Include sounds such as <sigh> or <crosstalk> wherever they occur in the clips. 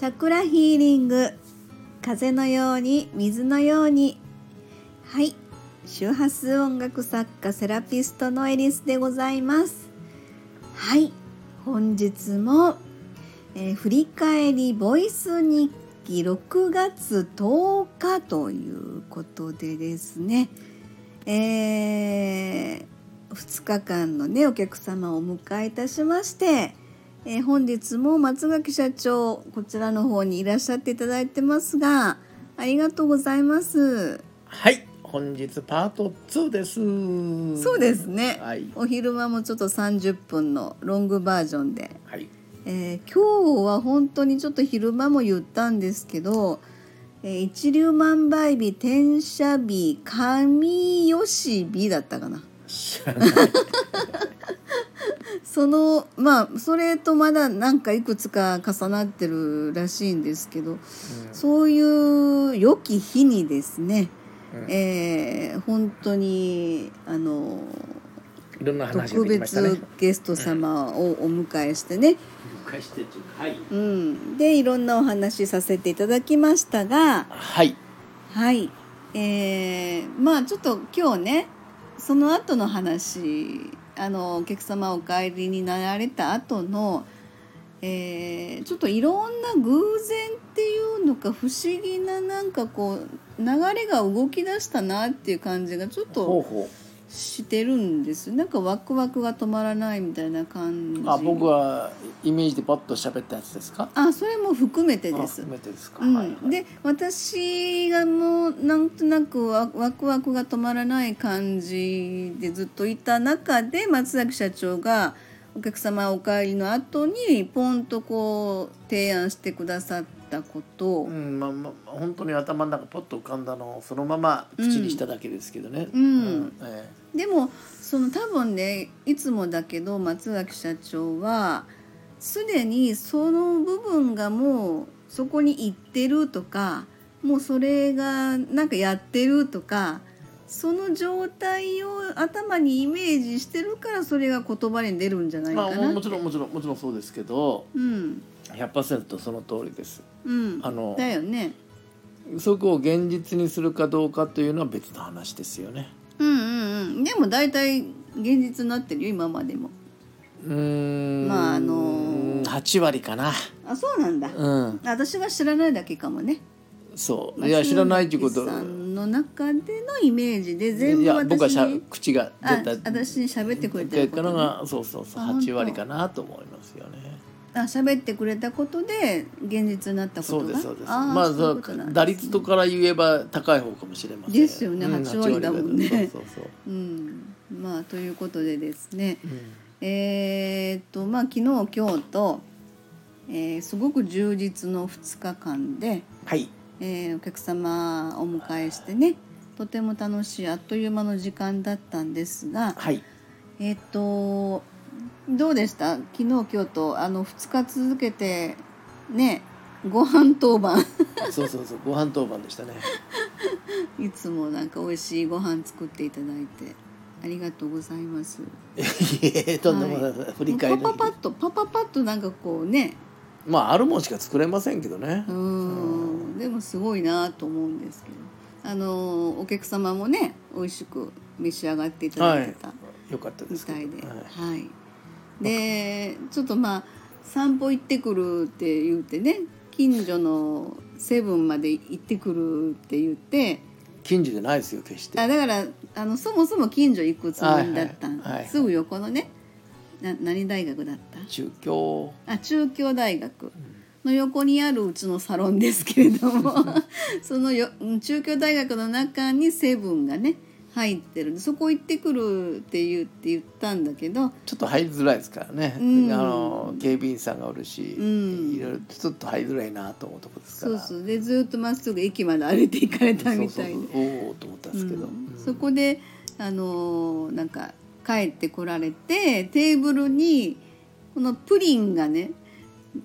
チャクラヒーリング。風のように水のように。はい。周波数音楽作家セラピストのエリスでございます。はい。本日も、えー、振り返りボイス日記6月10日ということでですね。えー、2日間のねお客様をお迎えいたしましてえー、本日も松垣社長こちらの方にいらっしゃっていただいてますがありがとうございます。はい本日パート2です。そうですね、はい、お昼間もちょっと30分のロングバージョンで、はい。えー、今日は本当にちょっと昼間も言ったんですけど、えー、一粒万倍日転写日神吉日だったかな。知らないそのまあそれとまだなんかいくつか重なってるらしいんですけど、うん、そういう良き日にですね、うん、えー、本当にあの特別ゲスト様をお迎えしてね、うん、でいろんなお話させていただきましたがはい。はい。えー、まあちょっと今日ねその後の話あのお客様お帰りになられた後の、えー、ちょっといろんな偶然っていうのか不思議ななんかこう流れが動き出したなっていう感じがちょっとしてるんです。なんかワクワクが止まらないみたいな感じ。あ僕はイメージでパッと喋ったやつですか？あそれも含めてです。含めてですか、うん、はいはい、で私がもうなんとなくワワクワクが止まらない感じでずっといた中で松崎社長がお客様お帰りの後にポンとこう提案してくださったこと。うんまあまあ本当に頭の中ポッと浮かんだのをそのまま口にしただけですけどね。うん、うんええでもその多分ねいつもだけど松崎社長はすでにその部分がもうそこに行ってるとかもうそれがなんかやってるとかその状態を頭にイメージしてるからそれが言葉に出るんじゃないかなまあ、もちろんもちろんもちろんそうですけど、うん、100%その通りです。うん、あのだよねそこを現実にするかどうかというのは別の話ですよね。でも大体現実になってるよ今までも。うん。まああのー、8割かな。あそうなんだ、うん、私が知らないだけかもね。そう。いや知らないっていうことさんの中でのイメージで全部私僕はしゃ口が出た。私に喋ってくれてること、ね、がそうそうそう8割かなと思いますよねあ喋ってくれたことで現実になったことそうですそうです。まあそね、打率とから言えば高い方かもしれません。ですよね8割だもんね、そうそうそう。うん。まあということでですね、うん、えー、っとまあ昨日今日と、えー、すごく充実の2日間で、はい。えー、お客様お迎えしてねとても楽しいあっという間の時間だったんですが、はい、えっとどうでした？昨日今日と？あの2日続けてねご飯当番。<laughs> そうそうそうご飯当番でしたね。<laughs> いつもなんか美味しいご飯作っていただいてありがとうございます。いえとんでもない、はい、振り返りパパパッとパパパッとなんかこうね。まああるもんしか作れませんけどね。うん。でもすごいなと思うんですけど。あのお客様もね美味しく召し上がっていただいてた、はい、よかったですみたいで。はい、はいでちょっとまあ散歩行ってくるって言ってね近所のセブンまで行ってくるって言って近所じゃないですよ決して。あだからあのそもそも近所行くつもりだったん、はいはい、すぐ横のねな何大学だった？中京。あ中京大学。の横にあるうちのサロンですけれども <laughs> そのよ中京大学の中にセブンがね入ってる。そこ行ってくるって言って言ったんだけど。ちょっと入りづらいですからね、うん、あの警備員さんがおるし、うん、いろいろちょっと入りづらいなと思うとこですから。そうそう。でずっとまっすぐ駅まで歩いて行かれたみたいで。おおと思ったんですけど、うん、そこであのなんか帰ってこられてテーブルにこのプリンがね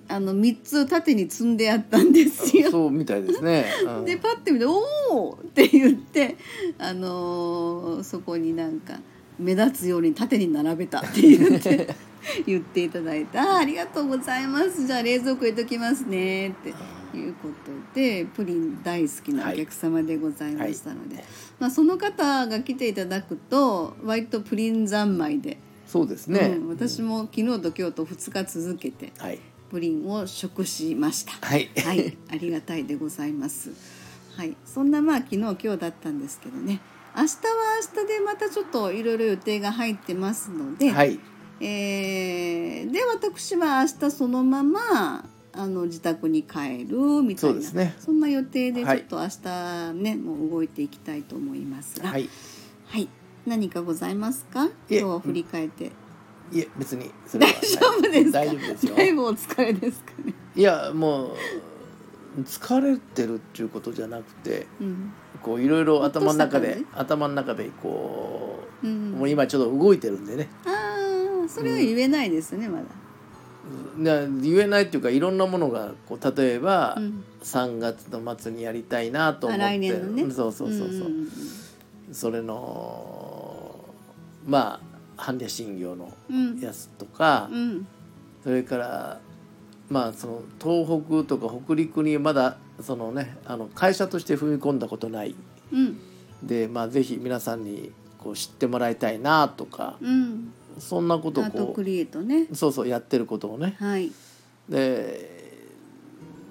あの3つ縦に積んであったんですよ。そうみたいですね。<laughs> うん、でパッて見て「おお!」って言って、あのー、そこになんか目立つように縦に並べたって言って <laughs> 言っていただいて「ありがとうございますじゃあ冷蔵庫入れときますね」っていうことでプリン大好きなお客様でございましたので、まあ、その方が来ていただくと割とプリン三昧で、そうですね、うん私も昨日と今日と2日続けてはいプリンを食しました。はい。はい、ありがたいでございます。はい、そんなまあ昨日今日だったんですけどね。明日は明日でまたちょっといろいろ予定が入ってますので、はい。えーで私は明日そのままあの自宅に帰るみたいなそうですね。そんな予定でちょはいっと明日ね、もう動いていきたいと思いますが、はい。はい。何かございますか？今日を振り返っていえ別にそれは大丈夫ですか？大丈夫ですよ。だいぶお疲れですかね？いやもう疲れてるっていうことじゃなくてうん。こういろいろ頭の中で、頭の中でこう、うん。もう今ちょっと動いてるんでね。ああ、それは言えないですね、まだ。な言えないっていうかいろんなものがこう例えば、うん。3月の末にやりたいなと思って。ね。そうそうそうそう、ん。それのまあ般若心経のうん。やつとか、うん。それからまあその東北とか北陸にまだそのねあの会社として踏み込んだことない。うん。でまあぜひ皆さんにこう知ってもらいたいなとかうん。そんなことをこアートクリエイトね。うそうそうやってることをね。はい。で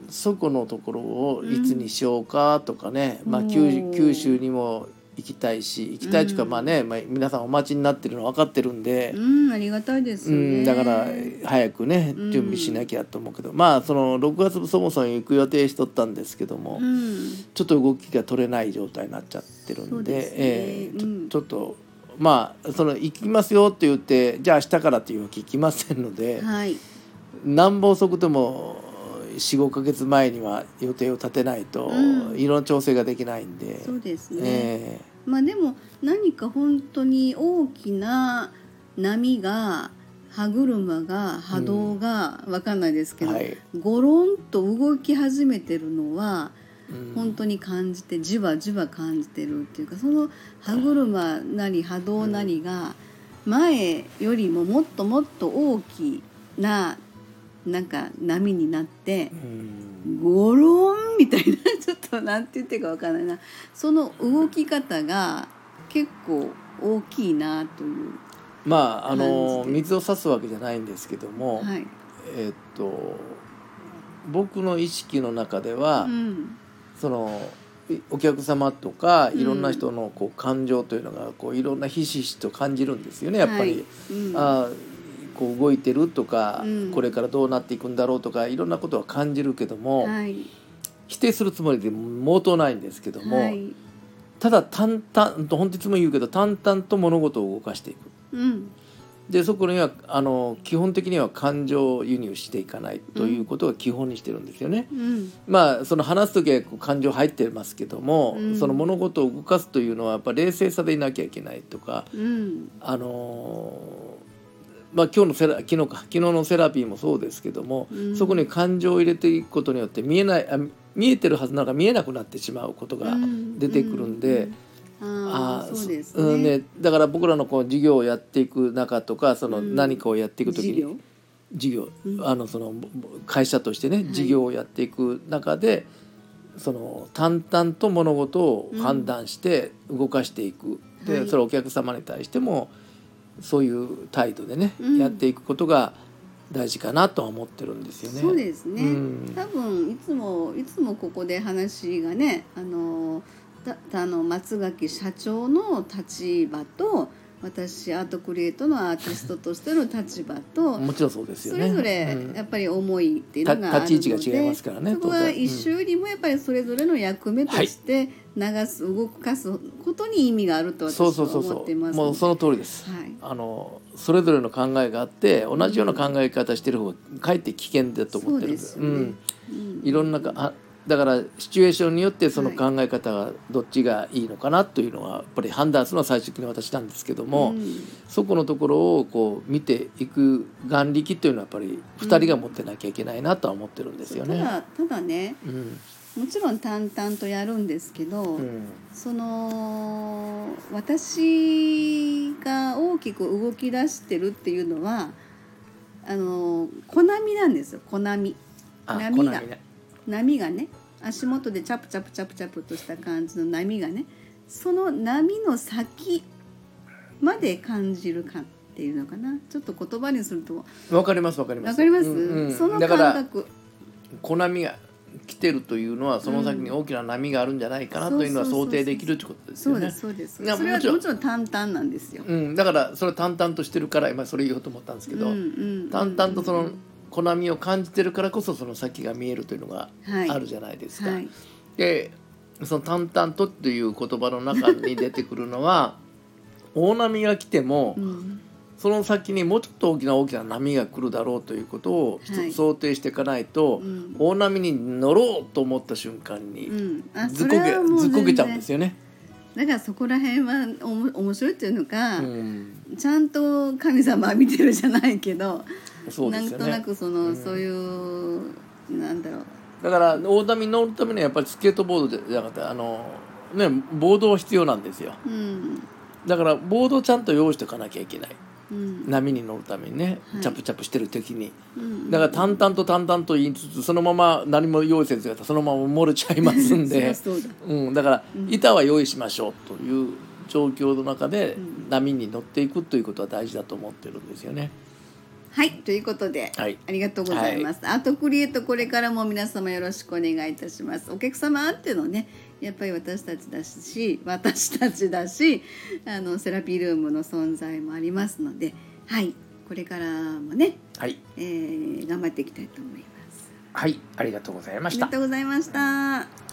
そこのところをいつにしようかとかね、まあ、九州にも行きたいし行きたいっていうか、うん。まあね、まあ、皆さんお待ちになってるの分かってるんで、うんありがたいですね。ん、だから早くねうん。準備しなきゃと思うけど、まあその6月そもそも行く予定しとったんですけども、うん。ちょっと動きが取れない状態になっちゃってるんでですね。えーちょっとまあその行きますよって言ってじゃあ明日からっていうわけいきませんので。はい。何本遅くても45か月前には予定を立てないと、うん。色の調整ができないんで。そうですね、えまあでも何か本当に大きな波が歯車が波動が分かんないですけど、はい。ゴロンと動き始めてるのは本当に感じてじわじわ感じてるっていうかその歯車なり波動なりが前よりももっともっと大きななんか波になってうん。ゴロンみたいな <laughs> ちょっとなんて言っていいかわからないな。その動き方が結構大きいなという、まああの水を差すわけじゃないんですけども、はい。えっと僕の意識の中では、うん。そのいお客様とかうんいろんな人のこう感情というのがこういろんなひしひしと感じるんですよねやっぱり。はい。うん。あーこう動いてるとか、うん。これからどうなっていくんだろうとかいろんなことは感じるけども、はい。否定するつもりで毛頭ないんですけども、はい。ただ淡々と本日も言うけど淡々と物事を動かしていく。うん。でそこにはあの基本的には感情輸入していかないということが基本にしてるんですよね。うん。まあその話す時はこう感情入ってますけども、うん。その物事を動かすというのはやっぱ冷静さでいなきゃいけないとかうん。あのーまあ今日のセラ昨日か。昨日のセラピーもそうですけども、うん。そこに感情を入れていくことによって見えないあ見えてるはずなのが見えなくなってしまうことが出てくるんで。ああーそうですうんね。ねだから僕らのこう事業をやっていく中とかそのうん。何かをやっていく時に、事業？事業、うん。あのその会社としてね、い。事業をやっていく中でその淡々と物事を判断して動かしていく、ではい。それはお客様に対してもそういう態度でね、うん。やっていくことが大事かなとは思ってるんですよね。そうですね、うん。多分いつもいつもここで話がねあのたあの松垣社長の立場と私アートクリエイトのアーティストとしての立場ともちろんそうですよね。それぞれうん。やっぱり思いっていうのがあるのでた立ち位置が違いますからねそこは一周にもやっぱりそれぞれの役目として流す、動かすことに意味があると私そはうそうそうそ思っていう。ますもうその通りです。はい。あのそれぞれの考えがあって同じような考え方してる方がかえって危険だと思ってるんです。そうですよね。うん、いろんなかあだからシチュエーションによってその考え方がどっちがいいのかなというのはやっぱり判断するのは最終的に私なんですけども、うん。そこのところをこう見ていく眼力というのはやっぱり2人が持ってなきゃいけないなとは思ってるんですよね。ただただねうん。もちろん淡々とやるんですけど、うん。その私が大きく動き出してるっていうのはあの小波なんですよ小波あ波が波がね足元でチャプチャプチャプチャプとした感じの波がねその波の先まで感じるかっていうのかな。ちょっと言葉にすると。わかりますわかります。わかります、うんうん。その感覚。小波が来てるというのはその先に大きな波があるんじゃないかなというのは想定できるってことですよね。そうですそうです。それはもちろん。もちろん淡々なんですよ、うん、だからそれ淡々としてるから今それ言おうと思ったんですけど、うんうん。淡々とその小波を感じてるからこそその先が見えるというのがはい。あるじゃないですか。はい。でその淡々とっていう言葉の中に出てくるのは <laughs> 大波が来ても、うん。その先にもうちょっと大きな大きな波が来るだろうということをはい。想定していかないと、うん。大波に乗ろうと思った瞬間にうん。あずっこけずっこけちゃうんですよね。だからそこら辺はおも面白いっていうのか、うん、ちゃんと神様は見てるじゃないけど、そうですよね。なんとなくその、うん。そういうなんだろう。だから大波に乗るためにはやっぱりスケートボードじゃなくてあのねボードは必要なんですよ。うん。だからボードをちゃんと用意しておかなきゃいけない。うん。波に乗るためにね、はい。チャプチャプしてる時に。うん。だから淡々と淡々と言いつつそのまま何も用意せずやったらそのまま漏れちゃいますんで。<laughs> うん、だからうん。板は用意しましょうという状況の中でうん。波に乗っていくということは大事だと思ってるんですよね。はいということで、はい。ありがとうございます、アートクリエイトこれからも皆様よろしくお願いいたします。お客様あってのねやっぱり私たちだし私たちだしあのセラピールームの存在もありますのではいこれからもね、はい、えー頑張っていきたいと思います。はい、ありがとうございました。ありが。とうございました